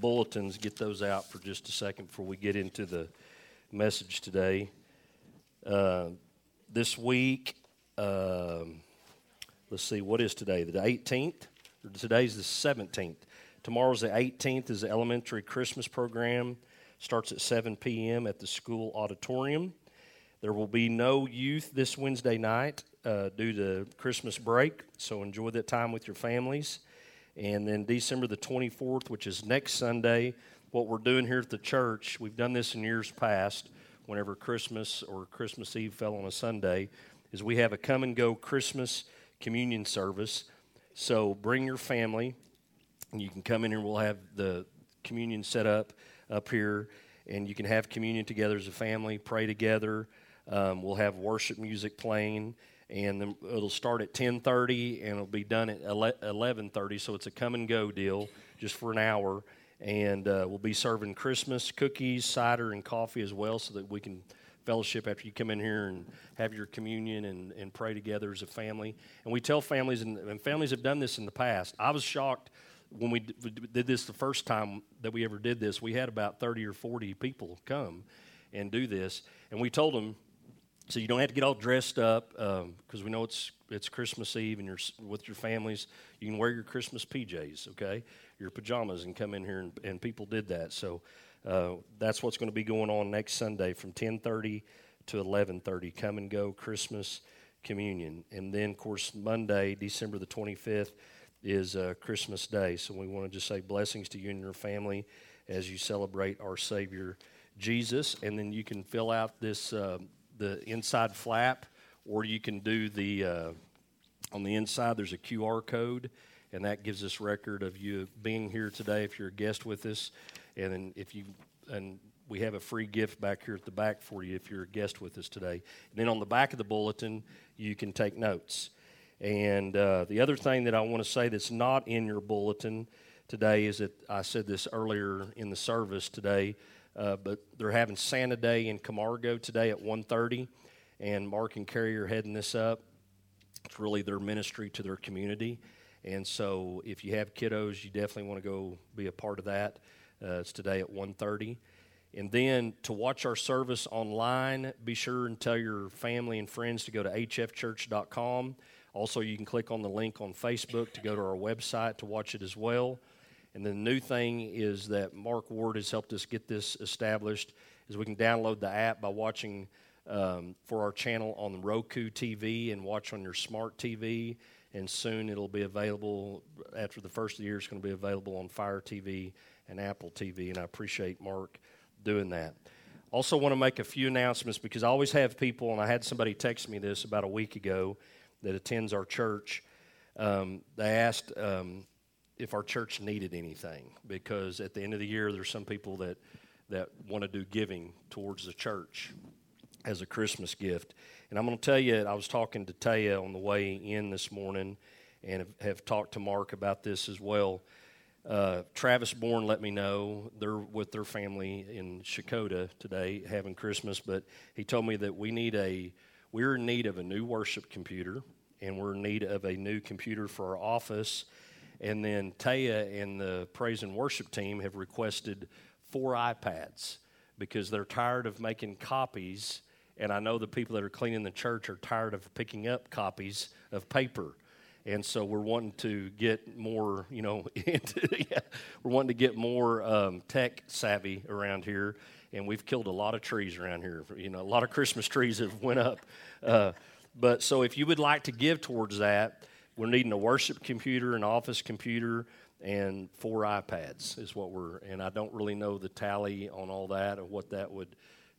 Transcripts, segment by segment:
bulletins, get those out for just a second before we get into the message today. Uh, this week, um, let's see, what is today? The 18th? Today's the 17th. Tomorrow's the 18th is the elementary Christmas program. Starts at 7 p.m. at the school auditorium. There will be no youth this Wednesday night uh, due to Christmas break, so enjoy that time with your families. And then December the 24th, which is next Sunday, what we're doing here at the church, we've done this in years past, whenever Christmas or Christmas Eve fell on a Sunday, is we have a come and go Christmas communion service. So bring your family, and you can come in here. We'll have the communion set up up here, and you can have communion together as a family, pray together. Um, we'll have worship music playing, and it'll start at 10:30 and it'll be done at 11:30. So it's a come and go deal, just for an hour. And uh, we'll be serving Christmas cookies, cider, and coffee as well, so that we can fellowship after you come in here and have your communion and, and pray together as a family. And we tell families, and, and families have done this in the past. I was shocked when we did this the first time that we ever did this. We had about 30 or 40 people come and do this, and we told them so you don't have to get all dressed up because um, we know it's it's Christmas Eve and you're with your families. You can wear your Christmas PJs, okay, your pajamas, and come in here. And, and people did that. So uh, that's what's going to be going on next Sunday from 10:30 to 11:30. Come and go Christmas communion, and then of course Monday, December the 25th, is uh, Christmas Day. So we want to just say blessings to you and your family as you celebrate our Savior Jesus, and then you can fill out this. Uh, the inside flap, or you can do the uh, on the inside. There's a QR code, and that gives us record of you being here today. If you're a guest with us, and then if you and we have a free gift back here at the back for you if you're a guest with us today. And then on the back of the bulletin, you can take notes. And uh, the other thing that I want to say that's not in your bulletin today is that I said this earlier in the service today. Uh, but they're having Santa Day in Camargo today at 1.30, and Mark and Carrie are heading this up. It's really their ministry to their community. And so if you have kiddos, you definitely want to go be a part of that. Uh, it's today at 1.30. And then to watch our service online, be sure and tell your family and friends to go to hfchurch.com. Also, you can click on the link on Facebook to go to our website to watch it as well. And the new thing is that Mark Ward has helped us get this established is we can download the app by watching um, for our channel on Roku TV and watch on your smart TV. And soon it'll be available, after the first the year, it's going to be available on Fire TV and Apple TV. And I appreciate Mark doing that. Also, want to make a few announcements because I always have people, and I had somebody text me this about a week ago that attends our church. Um, they asked um, if our church needed anything because at the end of the year there's some people that that want to do giving towards the church as a Christmas gift. And I'm going to tell you, I was talking to Taya on the way in this morning and have, have talked to Mark about this as well. Uh, Travis Bourne let me know they're with their family in Shakota today having Christmas, but he told me that we need a we're in need of a new worship computer and we're in need of a new computer for our office and then Taya and the praise and worship team have requested four iPads because they're tired of making copies. And I know the people that are cleaning the church are tired of picking up copies of paper. And so we're wanting to get more, you know, into, yeah, we're wanting to get more um, tech savvy around here. And we've killed a lot of trees around here. You know, a lot of Christmas trees have went up. Uh, but so if you would like to give towards that, we're needing a worship computer, an office computer, and four iPads is what we're. And I don't really know the tally on all that or what that would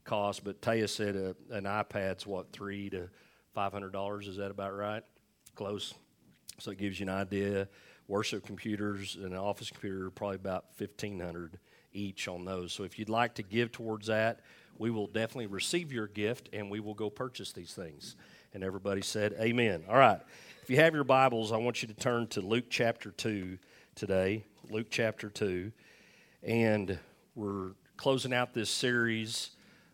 cost, but Taya said a, an iPad's what three to five hundred dollars. Is that about right? Close. So it gives you an idea. Worship computers and an office computer are probably about fifteen hundred each on those. So if you'd like to give towards that, we will definitely receive your gift and we will go purchase these things. And everybody said, Amen. All right. You have your Bibles, I want you to turn to Luke chapter 2 today. Luke chapter 2. And we're closing out this series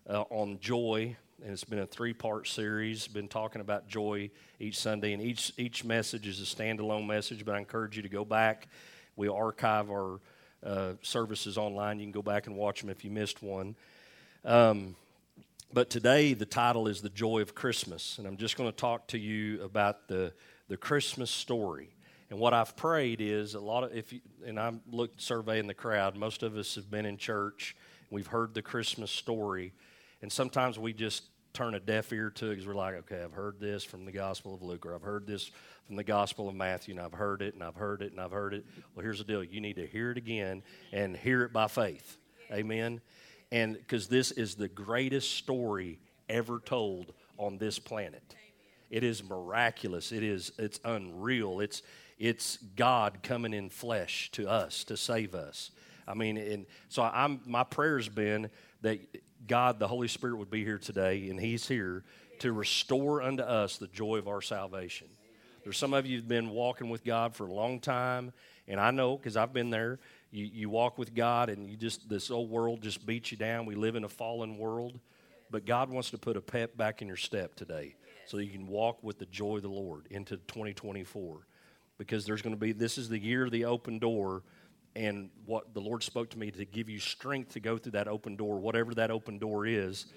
uh, on joy. And it's been a three part series. Been talking about joy each Sunday. And each, each message is a standalone message, but I encourage you to go back. We archive our uh, services online. You can go back and watch them if you missed one. Um, but today, the title is The Joy of Christmas. And I'm just going to talk to you about the, the Christmas story. And what I've prayed is a lot of, if you, and I'm looked surveying the crowd, most of us have been in church, we've heard the Christmas story, and sometimes we just turn a deaf ear to it because we're like, okay, I've heard this from the Gospel of Luke, or I've heard this from the Gospel of Matthew, and I've heard it, and I've heard it, and I've heard it. Well, here's the deal you need to hear it again and hear it by faith. Amen. And because this is the greatest story ever told on this planet. It is miraculous. It is it's unreal. It's it's God coming in flesh to us to save us. I mean, and so I'm my prayer's been that God, the Holy Spirit, would be here today, and He's here to restore unto us the joy of our salvation. There's some of you have been walking with God for a long time, and I know because I've been there. You, you walk with God, and you just this old world just beats you down. We live in a fallen world, but God wants to put a pep back in your step today, so you can walk with the joy of the Lord into 2024. Because there's going to be this is the year of the open door and what the Lord spoke to me to give you strength to go through that open door, whatever that open door is.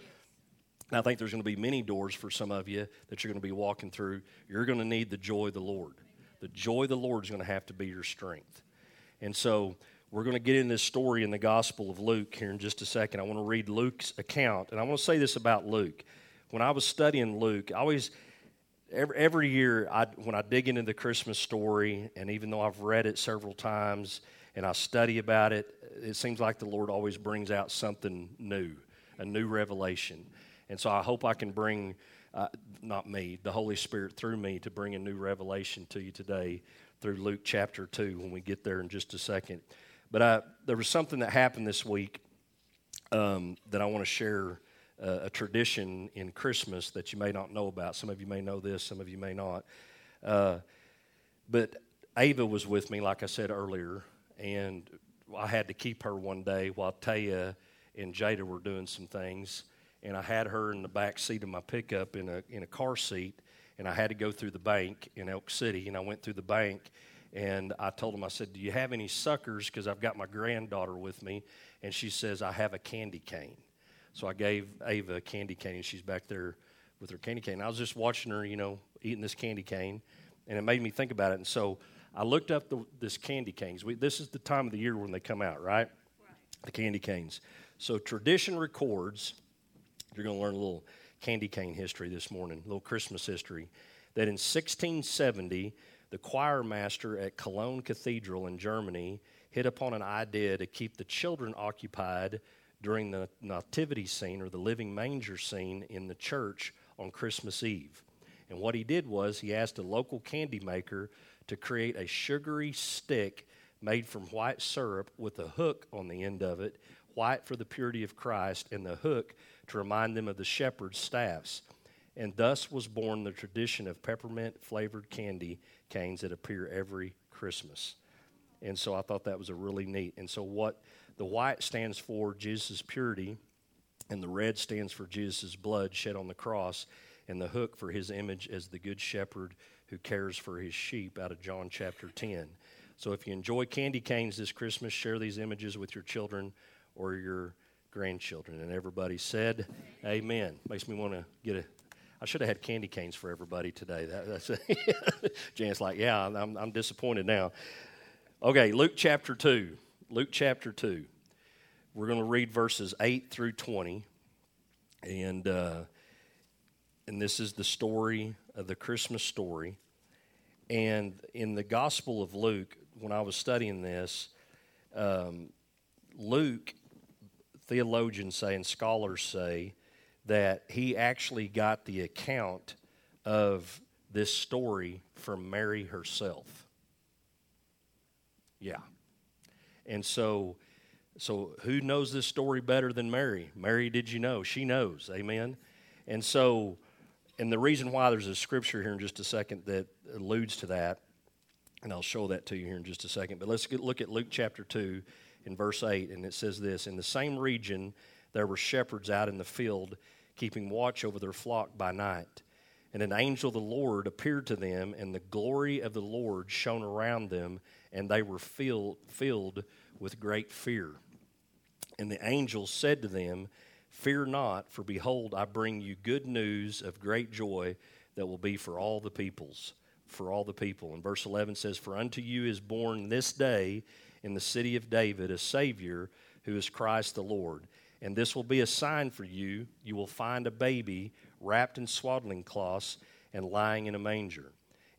And I think there's going to be many doors for some of you that you're going to be walking through. You're going to need the joy of the Lord. The joy of the Lord is going to have to be your strength. And so we're going to get in this story in the Gospel of Luke here in just a second. I want to read Luke's account. And I want to say this about Luke. When I was studying Luke, I always, every, every year, I, when I dig into the Christmas story, and even though I've read it several times, and I study about it, it seems like the Lord always brings out something new, a new revelation. And so I hope I can bring, uh, not me, the Holy Spirit through me to bring a new revelation to you today through Luke chapter 2 when we get there in just a second. But I, there was something that happened this week um, that I want to share. Uh, a tradition in Christmas that you may not know about. Some of you may know this, some of you may not. Uh, but Ava was with me, like I said earlier, and I had to keep her one day while Taya and Jada were doing some things, and I had her in the back seat of my pickup in a in a car seat, and I had to go through the bank in Elk City, and I went through the bank, and I told him I said, "Do you have any suckers?" Because I've got my granddaughter with me, and she says I have a candy cane, so I gave Ava a candy cane, and she's back there with her candy cane. I was just watching her, you know, eating this candy cane, and it made me think about it, and so. I looked up the, this candy canes. We, this is the time of the year when they come out, right? right. The candy canes. So tradition records, you're going to learn a little candy cane history this morning, a little Christmas history, that in 1670, the choir master at Cologne Cathedral in Germany hit upon an idea to keep the children occupied during the nativity scene or the living manger scene in the church on Christmas Eve. And what he did was he asked a local candy maker to create a sugary stick made from white syrup with a hook on the end of it, white for the purity of Christ, and the hook to remind them of the shepherd's staffs. And thus was born the tradition of peppermint flavored candy canes that appear every Christmas. And so I thought that was a really neat. And so what the white stands for Jesus' purity, and the red stands for Jesus' blood shed on the cross, and the hook for his image as the good shepherd who cares for his sheep out of John chapter 10. So if you enjoy candy canes this Christmas, share these images with your children or your grandchildren. And everybody said, Amen. Makes me want to get a. I should have had candy canes for everybody today. That, that's Jan's like, yeah, I'm, I'm disappointed now. Okay, Luke chapter 2. Luke chapter 2. We're going to read verses 8 through 20. And, uh, and this is the story of the Christmas story. And in the Gospel of Luke, when I was studying this, um, Luke, theologians say and scholars say that he actually got the account of this story from Mary herself. Yeah. And so so who knows this story better than Mary? Mary, did you know? She knows. Amen. And so and the reason why there's a scripture here in just a second that alludes to that, and I'll show that to you here in just a second. But let's get, look at Luke chapter 2 in verse 8, and it says this In the same region, there were shepherds out in the field, keeping watch over their flock by night. And an angel of the Lord appeared to them, and the glory of the Lord shone around them, and they were filled, filled with great fear. And the angel said to them, Fear not, for behold, I bring you good news of great joy that will be for all the peoples. For all the people. And verse 11 says, For unto you is born this day in the city of David a Savior who is Christ the Lord. And this will be a sign for you. You will find a baby wrapped in swaddling cloths and lying in a manger.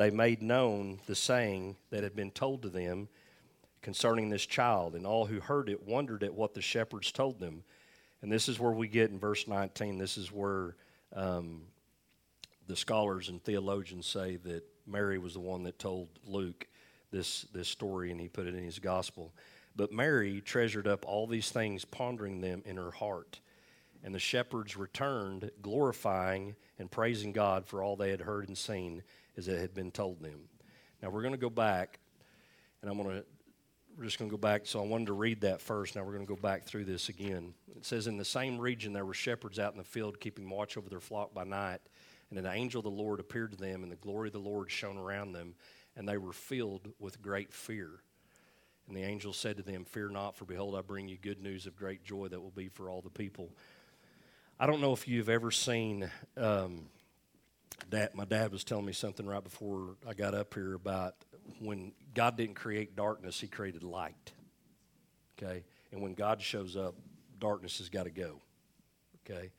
they made known the saying that had been told to them concerning this child. And all who heard it wondered at what the shepherds told them. And this is where we get in verse 19. This is where um, the scholars and theologians say that Mary was the one that told Luke this, this story and he put it in his gospel. But Mary treasured up all these things, pondering them in her heart. And the shepherds returned, glorifying and praising God for all they had heard and seen as it had been told them. Now we're going to go back, and I'm going to we're just going to go back. So I wanted to read that first. Now we're going to go back through this again. It says, In the same region there were shepherds out in the field keeping watch over their flock by night. And an angel of the Lord appeared to them, and the glory of the Lord shone around them, and they were filled with great fear. And the angel said to them, Fear not, for behold, I bring you good news of great joy that will be for all the people. I don't know if you've ever seen. Um, dad, my dad was telling me something right before I got up here about when God didn't create darkness, He created light. Okay? And when God shows up, darkness has got to go. Okay?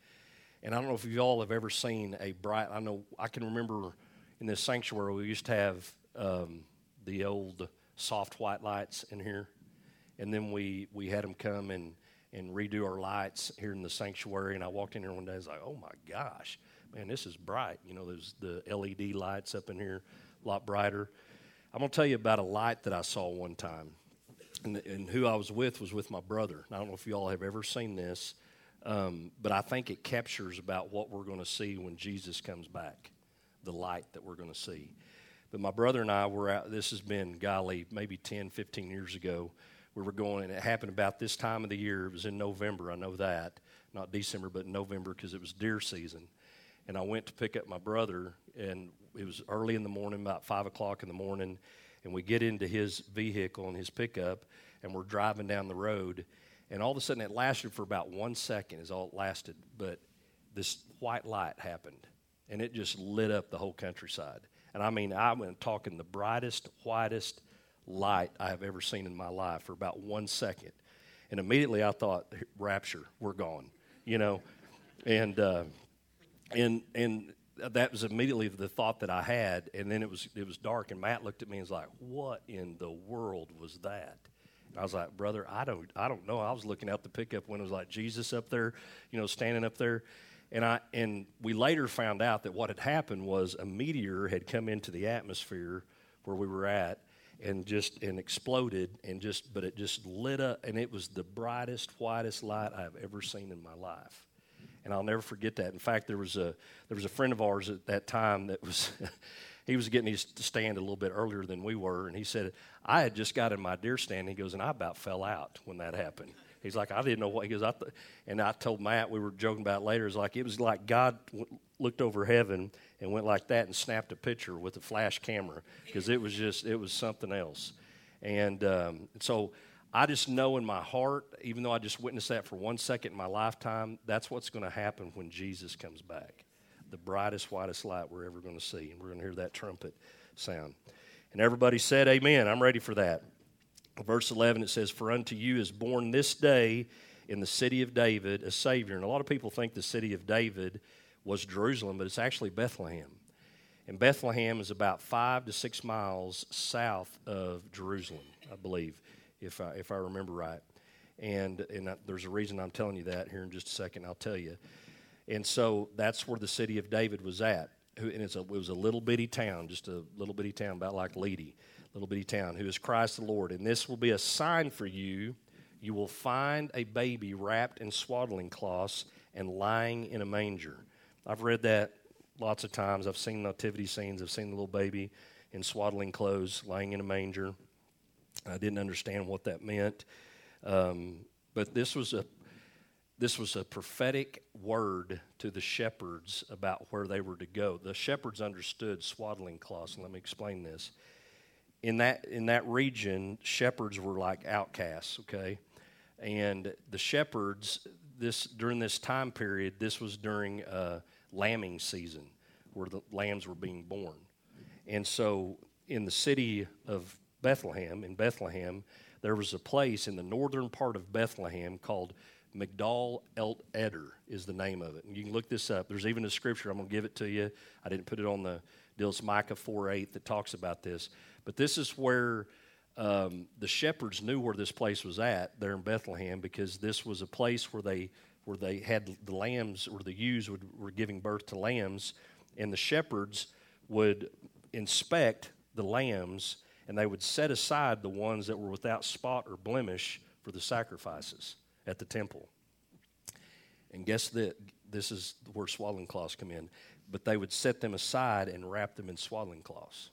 And I don't know if you all have ever seen a bright, I know, I can remember in this sanctuary we used to have um, the old soft white lights in here. And then we, we had them come and, and redo our lights here in the sanctuary. And I walked in here one day, I was like, oh my gosh man, this is bright. You know, there's the LED lights up in here, a lot brighter. I'm going to tell you about a light that I saw one time. And, and who I was with was with my brother. I don't know if you all have ever seen this, um, but I think it captures about what we're going to see when Jesus comes back, the light that we're going to see. But my brother and I were out, this has been, golly, maybe 10, 15 years ago. We were going, and it happened about this time of the year. It was in November, I know that. Not December, but November because it was deer season and I went to pick up my brother, and it was early in the morning, about five o'clock in the morning, and we get into his vehicle and his pickup, and we're driving down the road, and all of a sudden it lasted for about one second, is all it lasted, but this white light happened, and it just lit up the whole countryside. And I mean, I went talking the brightest, whitest light I have ever seen in my life for about one second. And immediately I thought, rapture, we're gone, you know. And uh, and and that was immediately the thought that I had. And then it was it was dark, and Matt looked at me and was like, "What in the world was that?" And I was like, "Brother, I don't I don't know." I was looking out the pickup window, it was like Jesus up there, you know, standing up there. And I and we later found out that what had happened was a meteor had come into the atmosphere where we were at and just and exploded and just but it just lit up and it was the brightest whitest light I've ever seen in my life and I'll never forget that. In fact, there was a there was a friend of ours at that time that was he was getting his stand a little bit earlier than we were, and he said I had just got in my deer stand. He goes, and I about fell out when that happened. He's like, I didn't know what he goes. I th-. and I told Matt we were joking about later. It's like it was like God w- looked over heaven and went like that and snapped a picture with a flash camera because it was just it was something else. And um, so I just know in my heart, even though I just witnessed that for one second in my lifetime, that's what's going to happen when Jesus comes back. The brightest, whitest light we're ever going to see. And we're going to hear that trumpet sound. And everybody said, Amen. I'm ready for that. Verse 11, it says, For unto you is born this day in the city of David a Savior. And a lot of people think the city of David was Jerusalem, but it's actually Bethlehem. And Bethlehem is about five to six miles south of Jerusalem, I believe if I, if I remember right. And, and I, there's a reason I'm telling you that here in just a second. I'll tell you. And so that's where the city of David was at. And it's a, it was a little bitty town, just a little bitty town about like Leedey. little bitty town, who is Christ the Lord. And this will be a sign for you. You will find a baby wrapped in swaddling cloths and lying in a manger. I've read that lots of times. I've seen nativity scenes. I've seen the little baby in swaddling clothes lying in a manger. I didn't understand what that meant. Um, but this was a this was a prophetic word to the shepherds about where they were to go. The shepherds understood swaddling cloths. Let me explain this. In that in that region, shepherds were like outcasts. Okay, and the shepherds this during this time period. This was during uh, lambing season, where the lambs were being born, and so in the city of Bethlehem, in Bethlehem, there was a place in the northern part of Bethlehem called Migdal El Eder is the name of it. And you can look this up. There's even a scripture. I'm going to give it to you. I didn't put it on the deal. It's Micah 4 8 that talks about this. But this is where um, the shepherds knew where this place was at there in Bethlehem because this was a place where they where they had the lambs or the ewes would, were giving birth to lambs, and the shepherds would inspect the lambs and they would set aside the ones that were without spot or blemish for the sacrifices at the temple. And guess that this is where swaddling cloths come in. But they would set them aside and wrap them in swaddling cloths.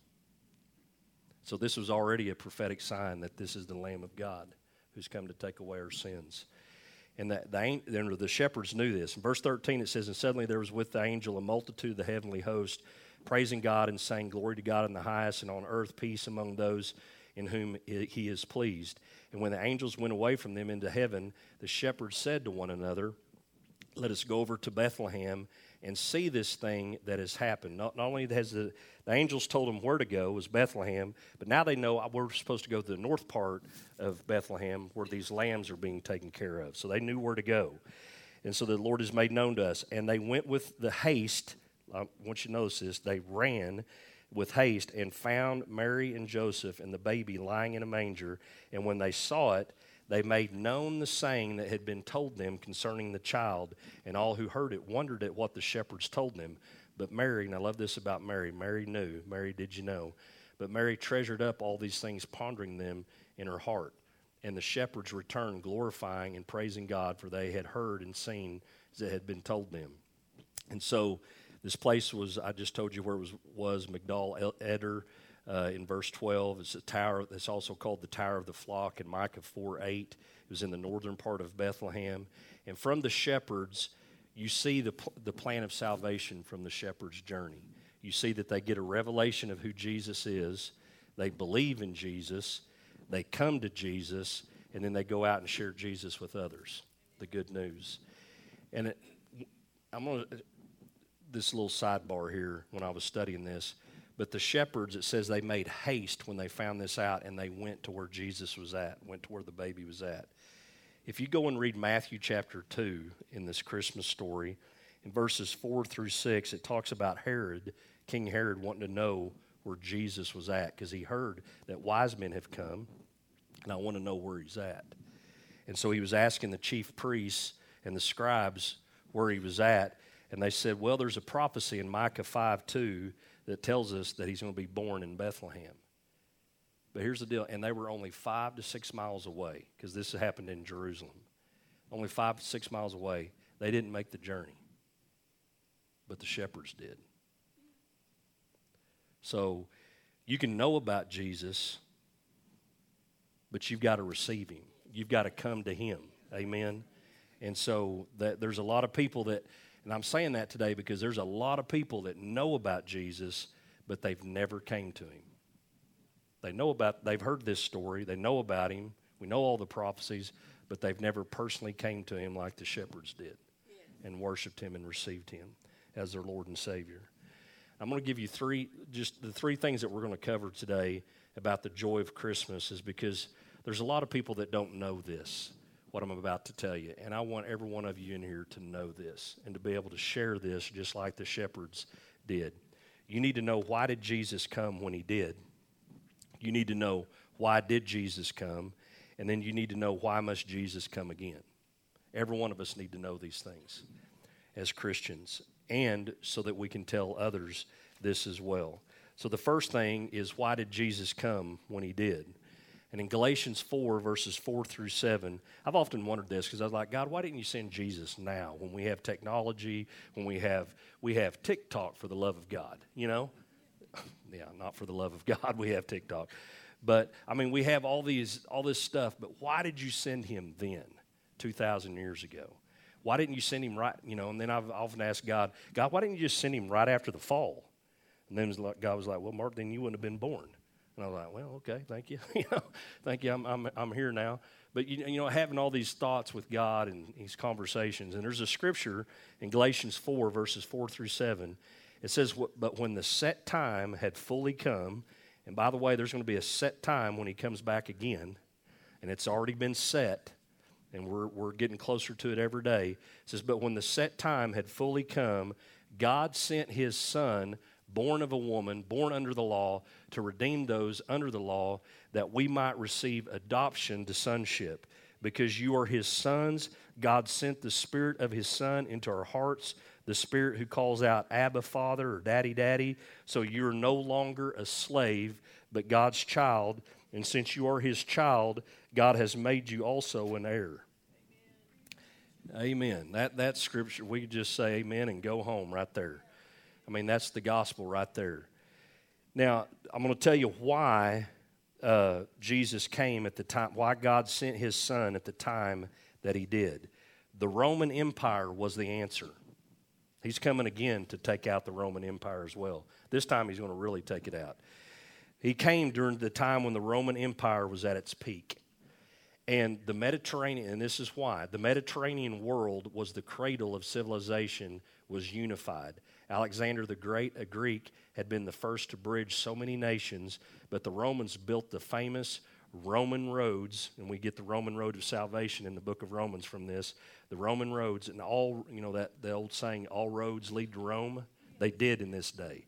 So this was already a prophetic sign that this is the Lamb of God who's come to take away our sins. And that the, the shepherds knew this. In verse 13 it says, And suddenly there was with the angel a multitude of the heavenly host, praising God and saying, Glory to God in the highest, and on earth peace among those in whom he is pleased. And when the angels went away from them into heaven, the shepherds said to one another, Let us go over to Bethlehem and see this thing that has happened. Not, not only has the, the angels told them where to go, was Bethlehem, but now they know we're supposed to go to the north part of Bethlehem where these lambs are being taken care of. So they knew where to go. And so the Lord has made known to us. And they went with the haste. I want you to notice this. They ran with haste and found Mary and Joseph and the baby lying in a manger. And when they saw it, they made known the saying that had been told them concerning the child. And all who heard it wondered at what the shepherds told them. But Mary, and I love this about Mary, Mary knew. Mary, did you know? But Mary treasured up all these things, pondering them in her heart. And the shepherds returned, glorifying and praising God, for they had heard and seen as it had been told them. And so, this place was, I just told you where it was, was Migdal Eder uh, in verse 12. It's a tower that's also called the Tower of the Flock in Micah 4 8. It was in the northern part of Bethlehem. And from the shepherds, you see the, the plan of salvation from the shepherd's journey. You see that they get a revelation of who Jesus is, they believe in Jesus, they come to Jesus, and then they go out and share Jesus with others, the good news. And it, I'm going to this little sidebar here when I was studying this. But the shepherds, it says they made haste when they found this out and they went to where Jesus was at, went to where the baby was at. If you go and read Matthew chapter 2 in this Christmas story, in verses 4 through 6, it talks about Herod, King Herod, wanting to know where Jesus was at because he heard that wise men have come and I want to know where he's at. And so he was asking the chief priests and the scribes where he was at. And they said, Well, there's a prophecy in Micah 5 2 that tells us that he's going to be born in Bethlehem. But here's the deal, and they were only five to six miles away because this happened in Jerusalem. Only five to six miles away. They didn't make the journey, but the shepherds did. So you can know about Jesus, but you've got to receive him. You've got to come to him. Amen. And so that there's a lot of people that and I'm saying that today because there's a lot of people that know about Jesus, but they've never came to him. They know about, they've heard this story, they know about him, we know all the prophecies, but they've never personally came to him like the shepherds did and worshiped him and received him as their Lord and Savior. I'm going to give you three, just the three things that we're going to cover today about the joy of Christmas is because there's a lot of people that don't know this what I'm about to tell you. And I want every one of you in here to know this and to be able to share this just like the shepherds did. You need to know why did Jesus come when he did? You need to know why did Jesus come? And then you need to know why must Jesus come again? Every one of us need to know these things as Christians and so that we can tell others this as well. So the first thing is why did Jesus come when he did? And in Galatians 4, verses 4 through 7, I've often wondered this because I was like, God, why didn't you send Jesus now when we have technology, when we have, we have TikTok for the love of God, you know? yeah, not for the love of God, we have TikTok. But I mean, we have all these all this stuff, but why did you send him then, 2000 years ago? Why didn't you send him right, you know, and then I've often asked God, God, why didn't you just send him right after the fall? And then God was like, well, Mark, then you wouldn't have been born. And I was like, well, okay, thank you. you know, thank you. I'm, I'm, I'm here now. But, you, you know, having all these thoughts with God and these conversations. And there's a scripture in Galatians 4, verses 4 through 7. It says, But when the set time had fully come, and by the way, there's going to be a set time when he comes back again, and it's already been set, and we're, we're getting closer to it every day. It says, But when the set time had fully come, God sent his son born of a woman, born under the law, to redeem those under the law, that we might receive adoption to sonship. Because you are his sons, God sent the Spirit of his Son into our hearts, the Spirit who calls out, Abba, Father, or Daddy, Daddy. So you're no longer a slave, but God's child. And since you are his child, God has made you also an heir. Amen. amen. That, that scripture, we just say amen and go home right there. I mean, that's the gospel right there. Now, I'm going to tell you why uh, Jesus came at the time, why God sent his son at the time that he did. The Roman Empire was the answer. He's coming again to take out the Roman Empire as well. This time he's going to really take it out. He came during the time when the Roman Empire was at its peak. And the Mediterranean, and this is why, the Mediterranean world was the cradle of civilization, was unified. Alexander the Great, a Greek, had been the first to bridge so many nations, but the Romans built the famous Roman roads, and we get the Roman road of salvation in the book of Romans from this. The Roman roads, and all, you know, that the old saying, all roads lead to Rome, they did in this day.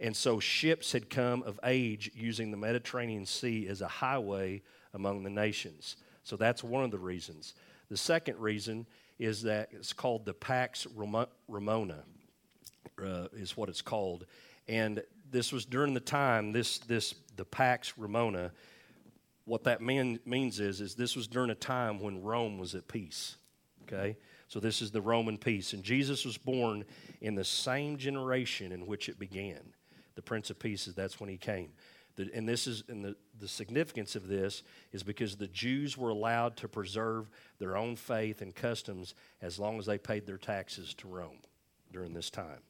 And so ships had come of age using the Mediterranean Sea as a highway among the nations. So that's one of the reasons. The second reason is that it's called the Pax Romana uh, is what it's called. And this was during the time, this, this the Pax Romana, what that mean, means is, is this was during a time when Rome was at peace. Okay? So this is the Roman peace. And Jesus was born in the same generation in which it began. The Prince of Peace, that's when he came. The, and this is and the, the significance of this is because the Jews were allowed to preserve their own faith and customs as long as they paid their taxes to Rome during this time.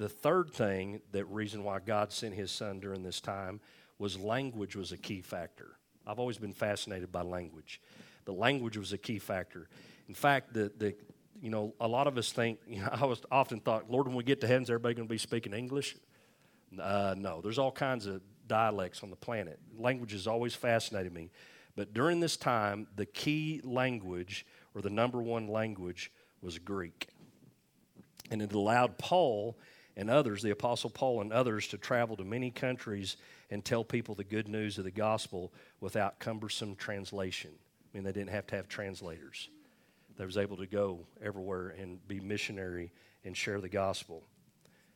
The third thing, that reason why God sent his son during this time, was language was a key factor. I've always been fascinated by language. The language was a key factor. In fact, the, the you know, a lot of us think, you know, I was often thought, Lord, when we get to heaven, is everybody going to be speaking English? Uh, no, there's all kinds of dialects on the planet. Language has always fascinated me. But during this time, the key language, or the number one language, was Greek. And it allowed Paul and others, the Apostle Paul and others, to travel to many countries and tell people the good news of the gospel without cumbersome translation. I mean, they didn't have to have translators. They was able to go everywhere and be missionary and share the gospel.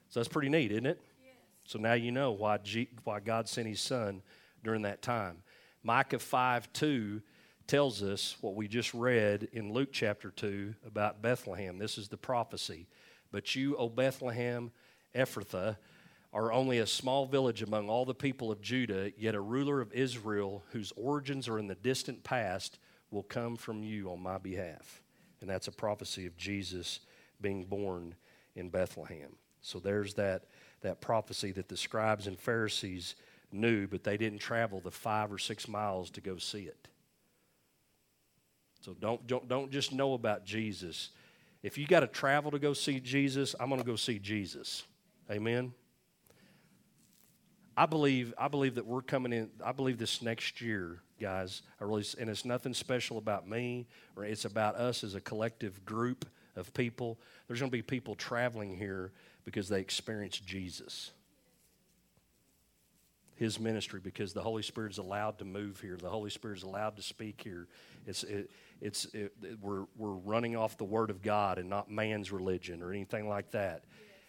So that's pretty neat, isn't it? Yes. So now you know why, G, why God sent his son during that time. Micah 5 2 tells us what we just read in Luke chapter 2 about Bethlehem. This is the prophecy. But you, O Bethlehem, Ephrathah, are only a small village among all the people of Judah, yet a ruler of Israel, whose origins are in the distant past, will come from you on my behalf. And that's a prophecy of Jesus being born in Bethlehem. So there's that, that prophecy that the scribes and Pharisees knew, but they didn't travel the five or six miles to go see it. So don't, don't, don't just know about Jesus. If you got to travel to go see Jesus, I'm going to go see Jesus. Amen. I believe I believe that we're coming in. I believe this next year, guys. I really and it's nothing special about me, or it's about us as a collective group of people. There's going to be people traveling here because they experienced Jesus, His ministry, because the Holy Spirit is allowed to move here. The Holy Spirit is allowed to speak here. It's it, it's it, we're we're running off the Word of God and not man's religion or anything like that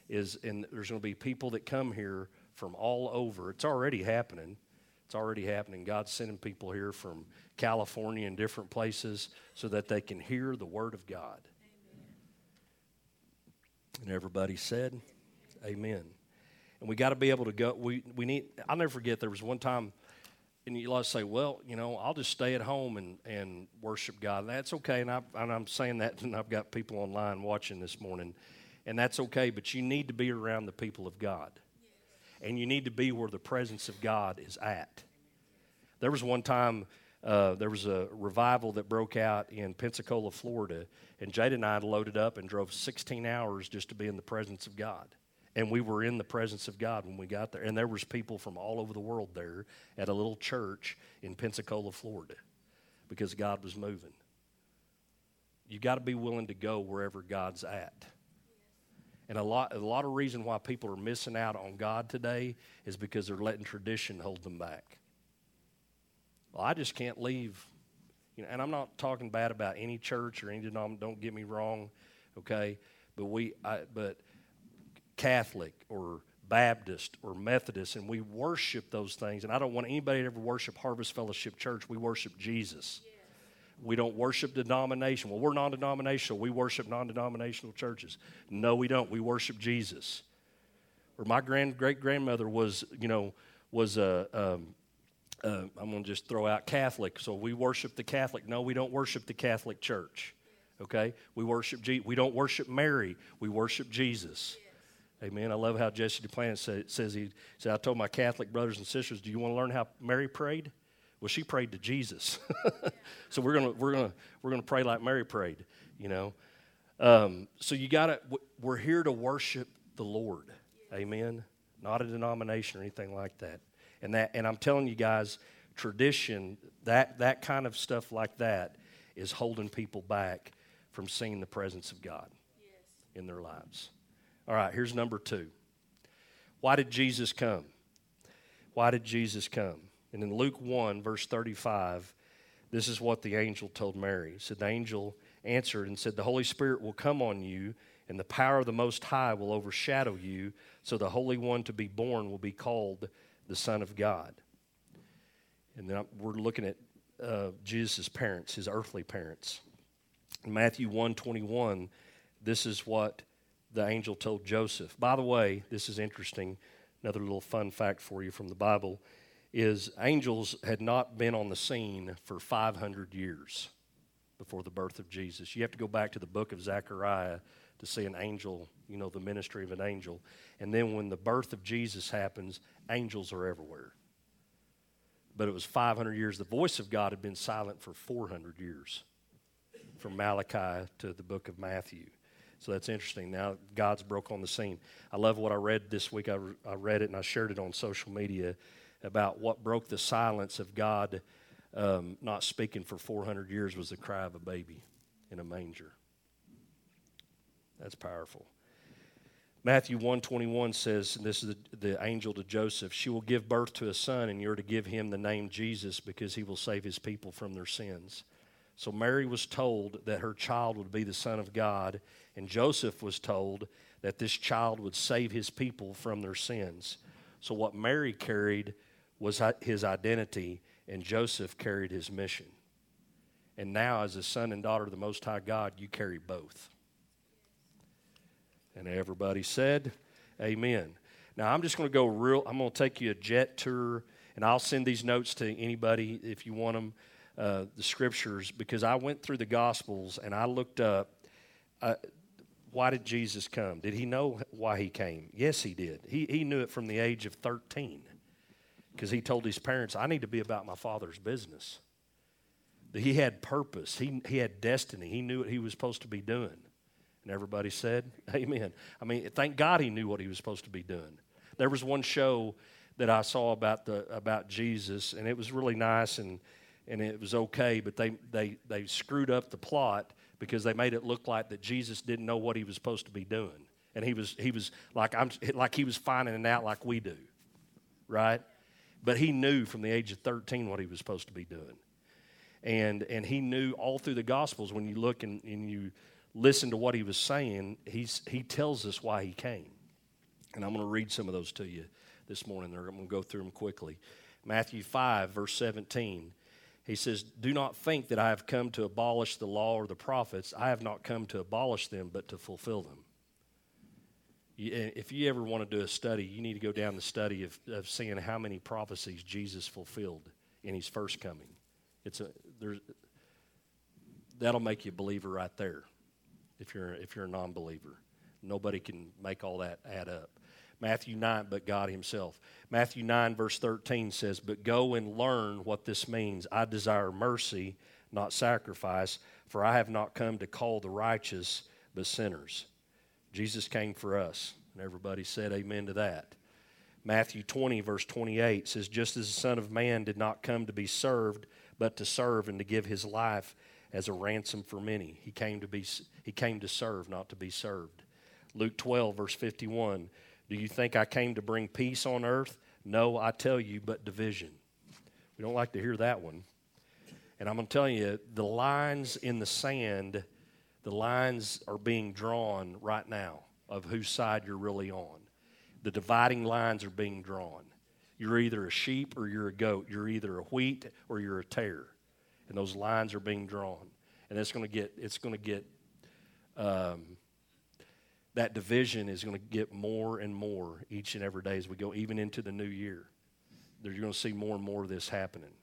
is and there's going to be people that come here from all over. It's already happening. It's already happening. God's sending people here from California and different places so that they can hear the Word of God. And everybody said, Amen. And we got to be able to go. We, we need, I'll never forget, there was one time, and you like say, well, you know, I'll just stay at home and, and worship God. And that's okay. And, I, and I'm saying that, and I've got people online watching this morning, and that's okay, but you need to be around the people of God. And you need to be where the presence of God is at. There was one time, uh, there was a revival that broke out in Pensacola, Florida, and Jade and I loaded up and drove 16 hours just to be in the presence of God and we were in the presence of God when we got there. And there was people from all over the world there at a little church in Pensacola, Florida, because God was moving. You got to be willing to go wherever God's at. And a lot, a lot of reason why people are missing out on God today is because they're letting tradition hold them back. Well, I just can't leave. You know, and I'm not talking bad about any church or any denomination. Don't get me wrong, okay? But we, I, but Catholic or Baptist or Methodist, and we worship those things. And I don't want anybody to ever worship Harvest Fellowship Church. We worship Jesus. Yes. We don't worship denomination. Well, we're non denominational. We worship non denominational churches. No, we don't. We worship Jesus. Or my grand great grandmother was, you know, was a. Um, uh, I'm going to just throw out Catholic. So we worship the Catholic. No, we don't worship the Catholic Church. Okay? We worship. Je- we don't worship Mary. We worship Jesus. Amen. I love how Jesse Duplantis say, says he said, I told my Catholic brothers and sisters, do you want to learn how Mary prayed? Well, she prayed to Jesus. so we're gonna we're gonna we're gonna pray like Mary prayed, you know. Um, so you gotta we're here to worship the Lord. Amen. Not a denomination or anything like that. And that and I'm telling you guys, tradition, that that kind of stuff like that is holding people back from seeing the presence of God yes. in their lives. All right, here's number two. Why did Jesus come? Why did Jesus come? And in Luke 1, verse 35, this is what the angel told Mary. He said, The angel answered and said, The Holy Spirit will come on you, and the power of the Most High will overshadow you, so the Holy One to be born will be called the Son of God. And then we're looking at uh, Jesus' parents, his earthly parents. In Matthew 1 21, this is what the angel told Joseph. By the way, this is interesting. Another little fun fact for you from the Bible is angels had not been on the scene for 500 years before the birth of Jesus. You have to go back to the book of Zechariah to see an angel, you know, the ministry of an angel. And then when the birth of Jesus happens, angels are everywhere. But it was 500 years. The voice of God had been silent for 400 years, from Malachi to the book of Matthew. So that's interesting. Now God's broke on the scene. I love what I read this week. I, I read it and I shared it on social media about what broke the silence of God um, not speaking for 400 years was the cry of a baby in a manger. That's powerful. Matthew 121 says, and this is the, the, angel to Joseph, she will give birth to a son, and you're to give him the name Jesus because he will save his people from their sins. So Mary was told that her child would be the Son of God, and Joseph was told that this child would save his people from their sins. So what Mary carried was his identity, and Joseph carried his mission. And now, as a son and daughter of the Most High God, you carry both. And everybody said, Amen. Now, I'm just going to go real, I'm going to take you a jet tour, and I'll send these notes to anybody if you want them uh, the scriptures because I went through the Gospels and I looked up uh, why did Jesus come? Did he know why he came? Yes, he did. He, he knew it from the age of 13 because he told his parents, I need to be about my father's business. He had purpose, he, he had destiny, he knew what he was supposed to be doing. And everybody said, Amen. I mean, thank God he knew what he was supposed to be doing. There was one show that I saw about the about Jesus, and it was really nice and and it was okay, but they, they, they screwed up the plot because they made it look like that Jesus didn't know what he was supposed to be doing. And he was, he was like, I'm, like he was finding it out like we do, right? But he knew from the age of 13 what he was supposed to be doing. And, and he knew all through the Gospels, when you look and, and you listen to what he was saying, he's, he tells us why he came. And I'm going to read some of those to you this morning. I'm going to go through them quickly. Matthew 5, verse 17. He says, Do not think that I have come to abolish the law or the prophets. I have not come to abolish them, but to fulfill them. If you ever want to do a study, you need to go down the study of, of seeing how many prophecies Jesus fulfilled in his first coming. It's a, there's, that'll make you a believer right there if you're, if you're a non believer. Nobody can make all that add up. Matthew 9, but God Himself. Matthew 9, verse 13 says, But go and learn what this means. I desire mercy, not sacrifice, for I have not come to call the righteous, but sinners. Jesus came for us. And everybody said amen to that. Matthew 20, verse 28 says, Just as the Son of Man did not come to be served, but to serve and to give his life as a ransom for many. He came to, be, he came to serve, not to be served. Luke 12, verse 51 do you think I came to bring peace on earth? No, I tell you, but division. We don't like to hear that one. And I'm going to tell you, the lines in the sand, the lines are being drawn right now of whose side you're really on. The dividing lines are being drawn. You're either a sheep or you're a goat. You're either a wheat or you're a tare. And those lines are being drawn. And it's going to get, it's going to get um, that division is going to get more and more each and every day as we go, even into the new year. You're going to see more and more of this happening.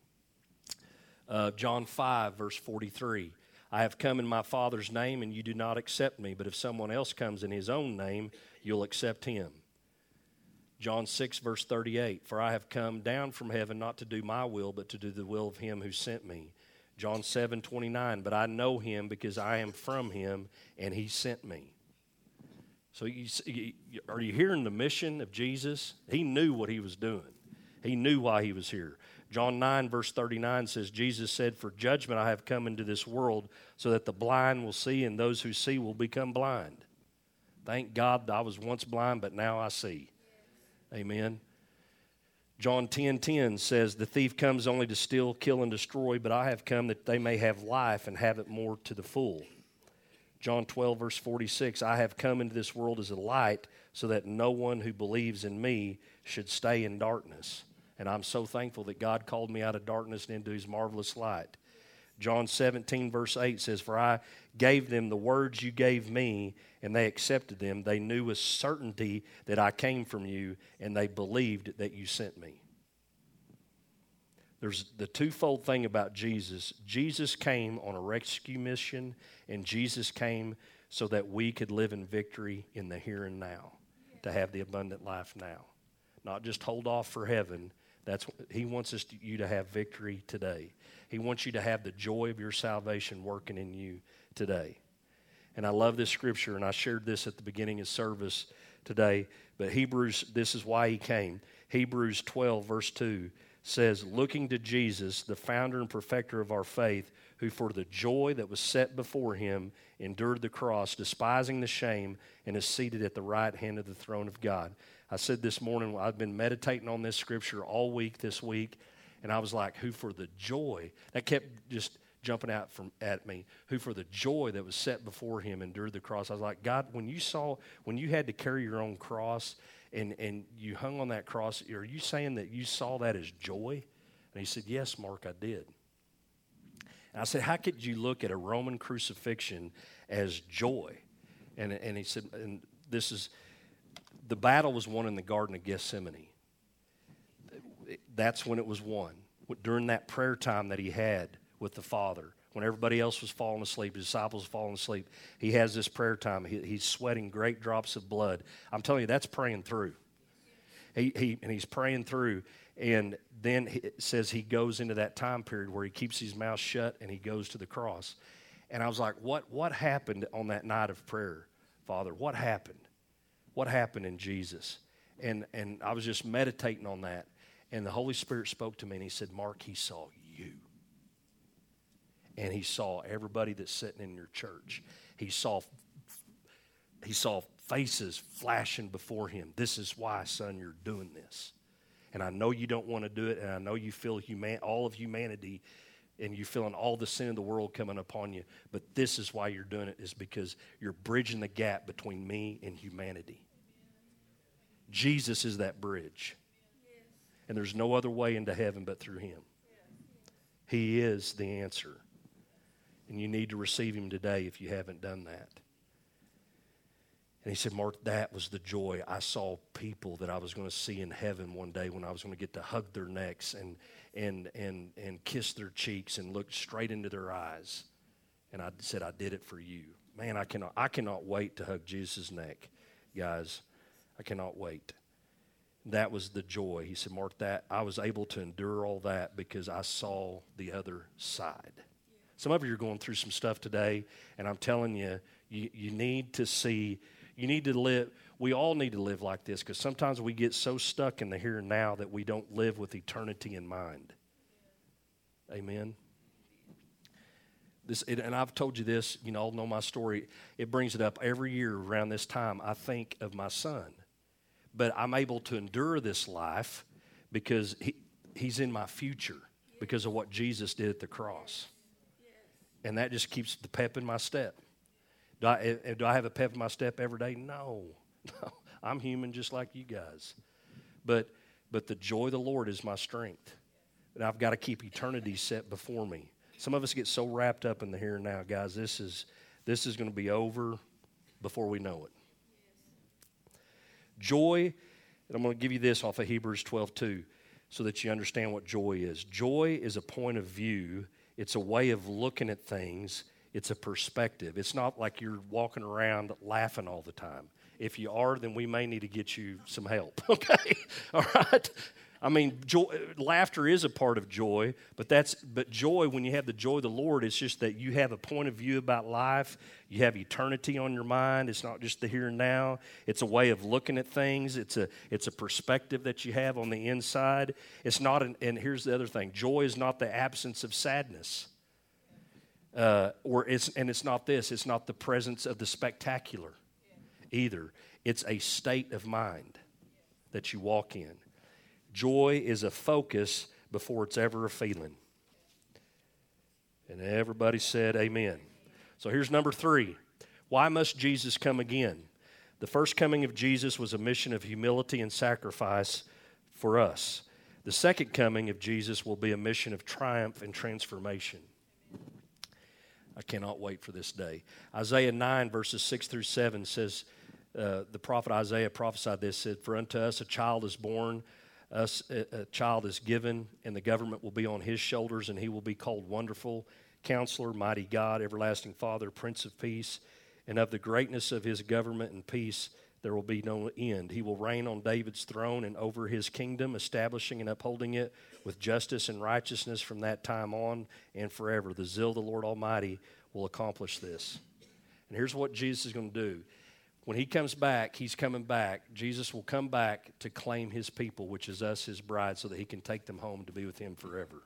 Uh, John 5, verse 43. I have come in my Father's name, and you do not accept me, but if someone else comes in his own name, you'll accept him. John 6, verse 38. For I have come down from heaven not to do my will, but to do the will of him who sent me. John 7, 29. But I know him because I am from him, and he sent me. So, you, are you hearing the mission of Jesus? He knew what he was doing, he knew why he was here. John 9, verse 39 says, Jesus said, For judgment I have come into this world, so that the blind will see, and those who see will become blind. Thank God I was once blind, but now I see. Amen. John 10 10 says, The thief comes only to steal, kill, and destroy, but I have come that they may have life and have it more to the full. John 12, verse 46 I have come into this world as a light so that no one who believes in me should stay in darkness. And I'm so thankful that God called me out of darkness and into his marvelous light. John 17, verse 8 says, For I gave them the words you gave me, and they accepted them. They knew with certainty that I came from you, and they believed that you sent me. There's the twofold thing about Jesus. Jesus came on a rescue mission, and Jesus came so that we could live in victory in the here and now, to have the abundant life now. Not just hold off for heaven. That's He wants us to, you to have victory today. He wants you to have the joy of your salvation working in you today. And I love this scripture, and I shared this at the beginning of service today. But Hebrews, this is why he came. Hebrews 12, verse 2 says, looking to Jesus, the founder and perfecter of our faith, who for the joy that was set before him endured the cross, despising the shame, and is seated at the right hand of the throne of God. I said this morning, I've been meditating on this scripture all week this week, and I was like, who for the joy, that kept just jumping out from at me, who for the joy that was set before him endured the cross. I was like, God, when you saw, when you had to carry your own cross, and, and you hung on that cross, are you saying that you saw that as joy? And he said, Yes, Mark, I did. And I said, How could you look at a Roman crucifixion as joy? And, and he said, And this is the battle was won in the Garden of Gethsemane. That's when it was won. During that prayer time that he had with the Father, when everybody else was falling asleep, his disciples falling asleep, he has this prayer time. He, he's sweating great drops of blood. I'm telling you, that's praying through. He, he, and he's praying through. And then it says he goes into that time period where he keeps his mouth shut and he goes to the cross. And I was like, what, what happened on that night of prayer, Father? What happened? What happened in Jesus? And, and I was just meditating on that. And the Holy Spirit spoke to me and he said, Mark, he saw you and he saw everybody that's sitting in your church. He saw he saw faces flashing before him. This is why, son, you're doing this. And I know you don't want to do it, and I know you feel human, all of humanity, and you're feeling all the sin of the world coming upon you. But this is why you're doing it, is because you're bridging the gap between me and humanity. Jesus is that bridge. And there's no other way into heaven but through Him. He is the answer. And you need to receive Him today if you haven't done that. And he said, Mark, that was the joy. I saw people that I was going to see in heaven one day when I was going to get to hug their necks and, and, and, and kiss their cheeks and look straight into their eyes. And I said, I did it for you. Man, I cannot, I cannot wait to hug Jesus' neck, guys. I cannot wait. That was the joy. He said, Mark, that I was able to endure all that because I saw the other side. Some of you are going through some stuff today, and I'm telling you, you, you need to see you need to live, we all need to live like this because sometimes we get so stuck in the here and now that we don't live with eternity in mind. Amen. This, and I've told you this, you know, all know my story. It brings it up every year around this time. I think of my son. But I'm able to endure this life because he, he's in my future because of what Jesus did at the cross. And that just keeps the pep in my step. Do I, eh, eh, do I have a pep in my step every day? No. I'm human just like you guys. But, but the joy of the Lord is my strength. And I've got to keep eternity set before me. Some of us get so wrapped up in the here and now, guys. This is, this is going to be over before we know it. Joy, and I'm going to give you this off of Hebrews 12 2 so that you understand what joy is. Joy is a point of view, it's a way of looking at things it's a perspective. It's not like you're walking around laughing all the time. If you are, then we may need to get you some help. Okay, all right. I mean, joy, laughter is a part of joy, but that's but joy. When you have the joy of the Lord, it's just that you have a point of view about life. You have eternity on your mind. It's not just the here and now. It's a way of looking at things. It's a it's a perspective that you have on the inside. It's not an. And here's the other thing: joy is not the absence of sadness. Uh, or it's, and it's not this, it's not the presence of the spectacular either. It's a state of mind that you walk in. Joy is a focus before it's ever a feeling. And everybody said, Amen. So here's number three Why must Jesus come again? The first coming of Jesus was a mission of humility and sacrifice for us. The second coming of Jesus will be a mission of triumph and transformation. I cannot wait for this day. Isaiah 9, verses 6 through 7 says, uh, the prophet Isaiah prophesied this, said, For unto us a child is born, us a, a child is given, and the government will be on his shoulders, and he will be called Wonderful, Counselor, Mighty God, Everlasting Father, Prince of Peace. And of the greatness of his government and peace, there will be no end. He will reign on David's throne and over his kingdom, establishing and upholding it with justice and righteousness from that time on and forever. The zeal of the Lord Almighty will accomplish this. And here's what Jesus is going to do. When he comes back, he's coming back. Jesus will come back to claim his people, which is us, his bride, so that he can take them home to be with him forever.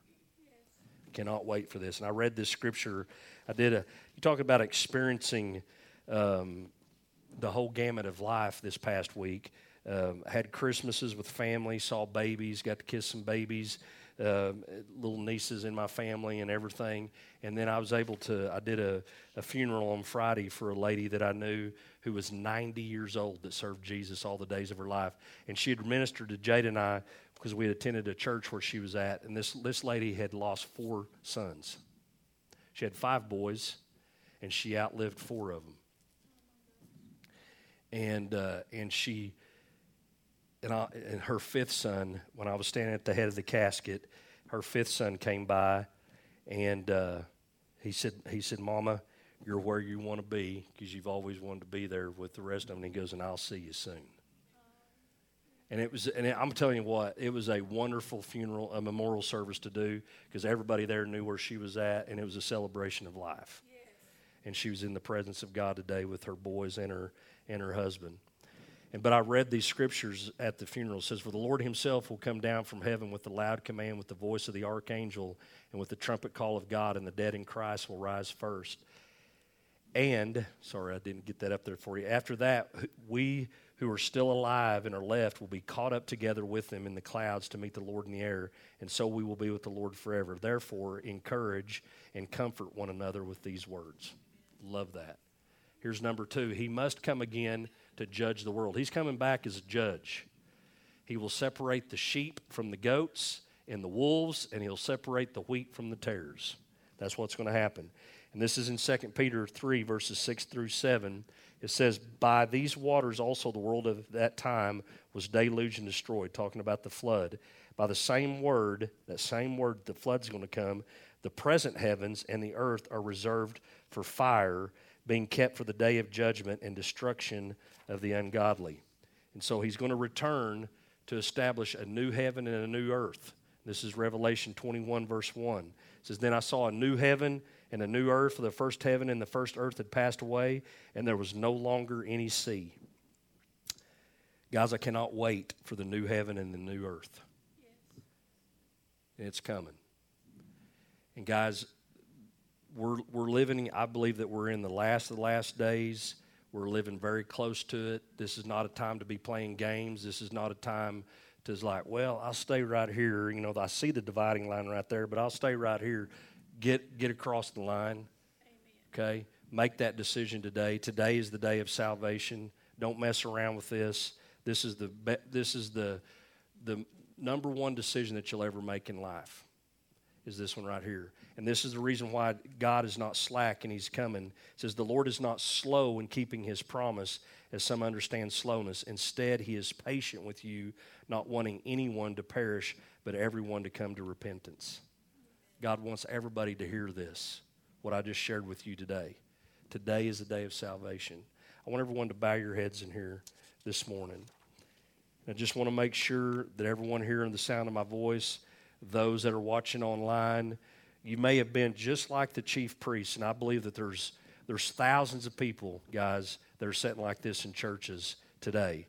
Cannot wait for this. And I read this scripture. I did a, you talk about experiencing um, the whole gamut of life this past week. Um, had Christmases with family, saw babies, got to kiss some babies, uh, little nieces in my family, and everything. And then I was able to, I did a, a funeral on Friday for a lady that I knew who was 90 years old that served Jesus all the days of her life. And she had ministered to Jade and I because we had attended a church where she was at. And this, this lady had lost four sons. She had five boys, and she outlived four of them and uh, and she and, I, and her fifth son, when I was standing at the head of the casket, her fifth son came by, and uh, he said he said, "Mama, you're where you want to be because you've always wanted to be there with the rest of them." And he goes, "And I'll see you soon." And it was, and I'm telling you what, it was a wonderful funeral, a memorial service to do because everybody there knew where she was at, and it was a celebration of life. Yes. And she was in the presence of God today with her boys and her and her husband. And, but I read these scriptures at the funeral. It says, For the Lord himself will come down from heaven with the loud command, with the voice of the archangel, and with the trumpet call of God, and the dead in Christ will rise first. And, sorry, I didn't get that up there for you. After that, we who are still alive and are left will be caught up together with them in the clouds to meet the Lord in the air, and so we will be with the Lord forever. Therefore, encourage and comfort one another with these words. Love that. Here's number two He must come again to judge the world. He's coming back as a judge. He will separate the sheep from the goats and the wolves, and he'll separate the wheat from the tares. That's what's going to happen. And this is in 2 Peter 3, verses 6 through 7. It says, By these waters also the world of that time was deluged and destroyed, talking about the flood. By the same word, that same word, the flood's going to come, the present heavens and the earth are reserved for fire, being kept for the day of judgment and destruction of the ungodly. And so he's going to return to establish a new heaven and a new earth. This is Revelation 21, verse 1. It says, Then I saw a new heaven and a new earth, for the first heaven and the first earth had passed away, and there was no longer any sea. Guys, I cannot wait for the new heaven and the new earth. Yes. It's coming. And guys, we're, we're living, I believe that we're in the last of the last days. We're living very close to it. This is not a time to be playing games. This is not a time to like, well, I'll stay right here. You know, I see the dividing line right there, but I'll stay right here. Get get across the line. Amen. Okay? Make that decision today. Today is the day of salvation. Don't mess around with this. This is the this is the the number one decision that you'll ever make in life. Is this one right here. And this is the reason why God is not slack and He's coming. It says, The Lord is not slow in keeping His promise, as some understand slowness. Instead, He is patient with you, not wanting anyone to perish, but everyone to come to repentance. God wants everybody to hear this, what I just shared with you today. Today is the day of salvation. I want everyone to bow your heads in here this morning. I just want to make sure that everyone hearing the sound of my voice, those that are watching online, you may have been just like the chief priest, and I believe that there's there's thousands of people, guys, that are sitting like this in churches today.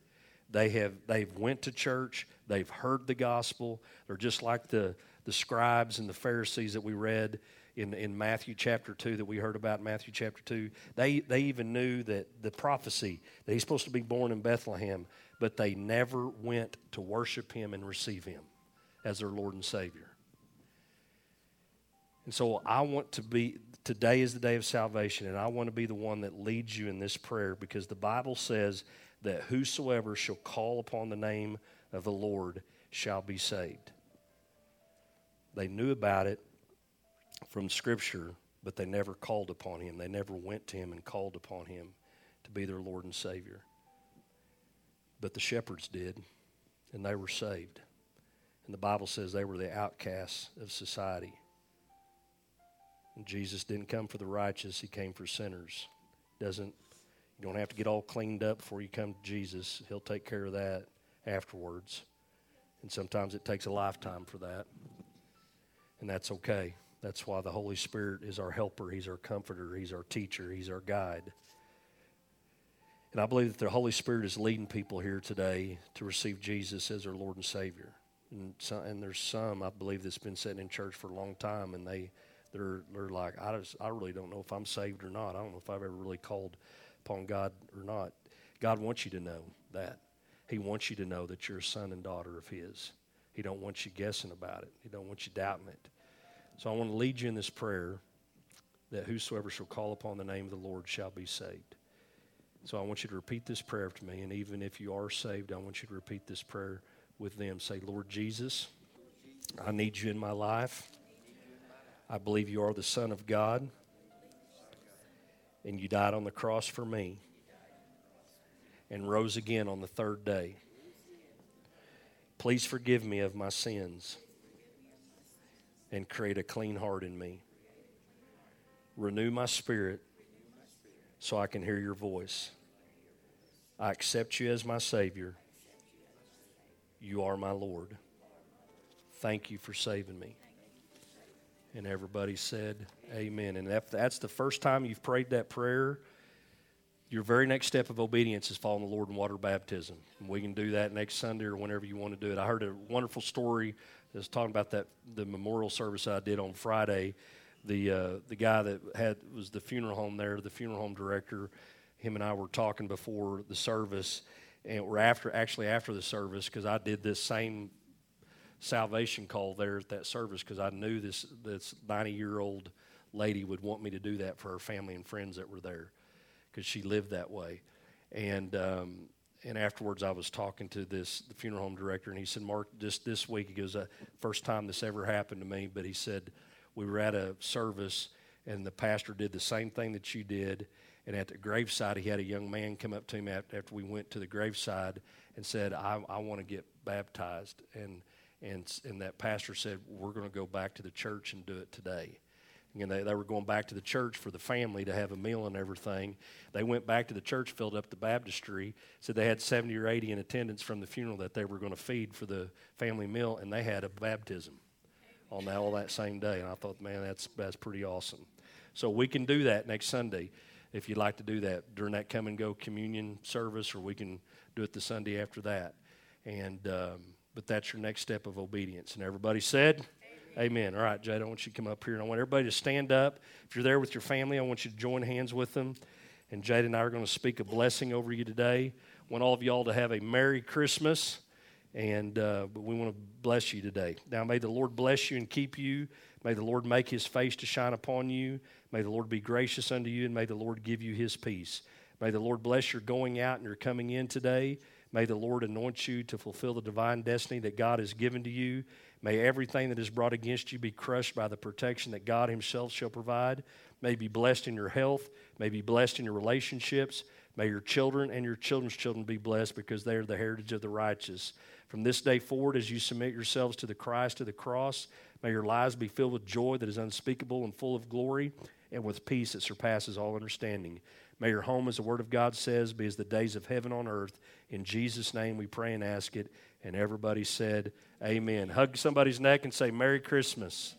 They have they've went to church, they've heard the gospel. They're just like the the scribes and the Pharisees that we read in, in Matthew chapter 2 that we heard about in Matthew chapter 2. They, they even knew that the prophecy that he's supposed to be born in Bethlehem, but they never went to worship him and receive him as their Lord and Savior. And so I want to be, today is the day of salvation, and I want to be the one that leads you in this prayer because the Bible says that whosoever shall call upon the name of the Lord shall be saved. They knew about it from Scripture, but they never called upon him. They never went to him and called upon him to be their Lord and Savior. But the shepherds did, and they were saved. And the Bible says they were the outcasts of society. And Jesus didn't come for the righteous, he came for sinners. Doesn't you don't have to get all cleaned up before you come to Jesus. He'll take care of that afterwards. And sometimes it takes a lifetime for that. And that's okay. That's why the Holy Spirit is our helper, He's our comforter, He's our teacher, He's our guide. And I believe that the Holy Spirit is leading people here today to receive Jesus as their Lord and Savior. And, so, and there's some, I believe, that's been sitting in church for a long time, and they they're they're like, I just I really don't know if I'm saved or not. I don't know if I've ever really called upon God or not. God wants you to know that. He wants you to know that you're a son and daughter of His. He don't want you guessing about it. He don't want you doubting it. So I want to lead you in this prayer that whosoever shall call upon the name of the Lord shall be saved. So I want you to repeat this prayer to me, and even if you are saved, I want you to repeat this prayer with them. Say, Lord Jesus, I need you in my life. I believe you are the Son of God, and you died on the cross for me and rose again on the third day. Please forgive me of my sins and create a clean heart in me. Renew my spirit so I can hear your voice. I accept you as my Savior. You are my Lord. Thank you for saving me. And everybody said, Amen. And if that's the first time you've prayed that prayer, your very next step of obedience is following the Lord in water baptism. And we can do that next Sunday or whenever you want to do it. I heard a wonderful story that was talking about that the memorial service I did on Friday. The uh, the guy that had was the funeral home there, the funeral home director. Him and I were talking before the service, and we're after actually after the service because I did this same salvation call there at that service because I knew this this 90 year old lady would want me to do that for her family and friends that were there because she lived that way. And um, and afterwards, I was talking to this the funeral home director, and he said, "Mark, just this week, he goes, uh, first time this ever happened to me." But he said, we were at a service, and the pastor did the same thing that you did. And at the graveside, he had a young man come up to him after we went to the graveside and said, "I, I want to get baptized." And and and that pastor said, "We're going to go back to the church and do it today." And they, they were going back to the church for the family to have a meal and everything. They went back to the church, filled up the baptistry, said they had 70 or 80 in attendance from the funeral that they were going to feed for the family meal, and they had a baptism on that, all that same day. And I thought, man, that's, that's pretty awesome. So we can do that next Sunday if you'd like to do that during that come and go communion service, or we can do it the Sunday after that. And um, but that's your next step of obedience. And everybody said, Amen. All right, Jade, I want you to come up here, and I want everybody to stand up. If you're there with your family, I want you to join hands with them. And Jade and I are going to speak a blessing over you today. I want all of y'all to have a Merry Christmas. And uh, but we want to bless you today. Now, may the Lord bless you and keep you. May the Lord make his face to shine upon you. May the Lord be gracious unto you, and may the Lord give you his peace. May the Lord bless your going out and your coming in today. May the Lord anoint you to fulfill the divine destiny that God has given to you. May everything that is brought against you be crushed by the protection that God Himself shall provide. May be blessed in your health. May be blessed in your relationships. May your children and your children's children be blessed because they are the heritage of the righteous. From this day forward, as you submit yourselves to the Christ, to the cross, may your lives be filled with joy that is unspeakable and full of glory and with peace that surpasses all understanding. May your home, as the Word of God says, be as the days of heaven on earth. In Jesus' name we pray and ask it. And everybody said, Amen. Hug somebody's neck and say, Merry Christmas.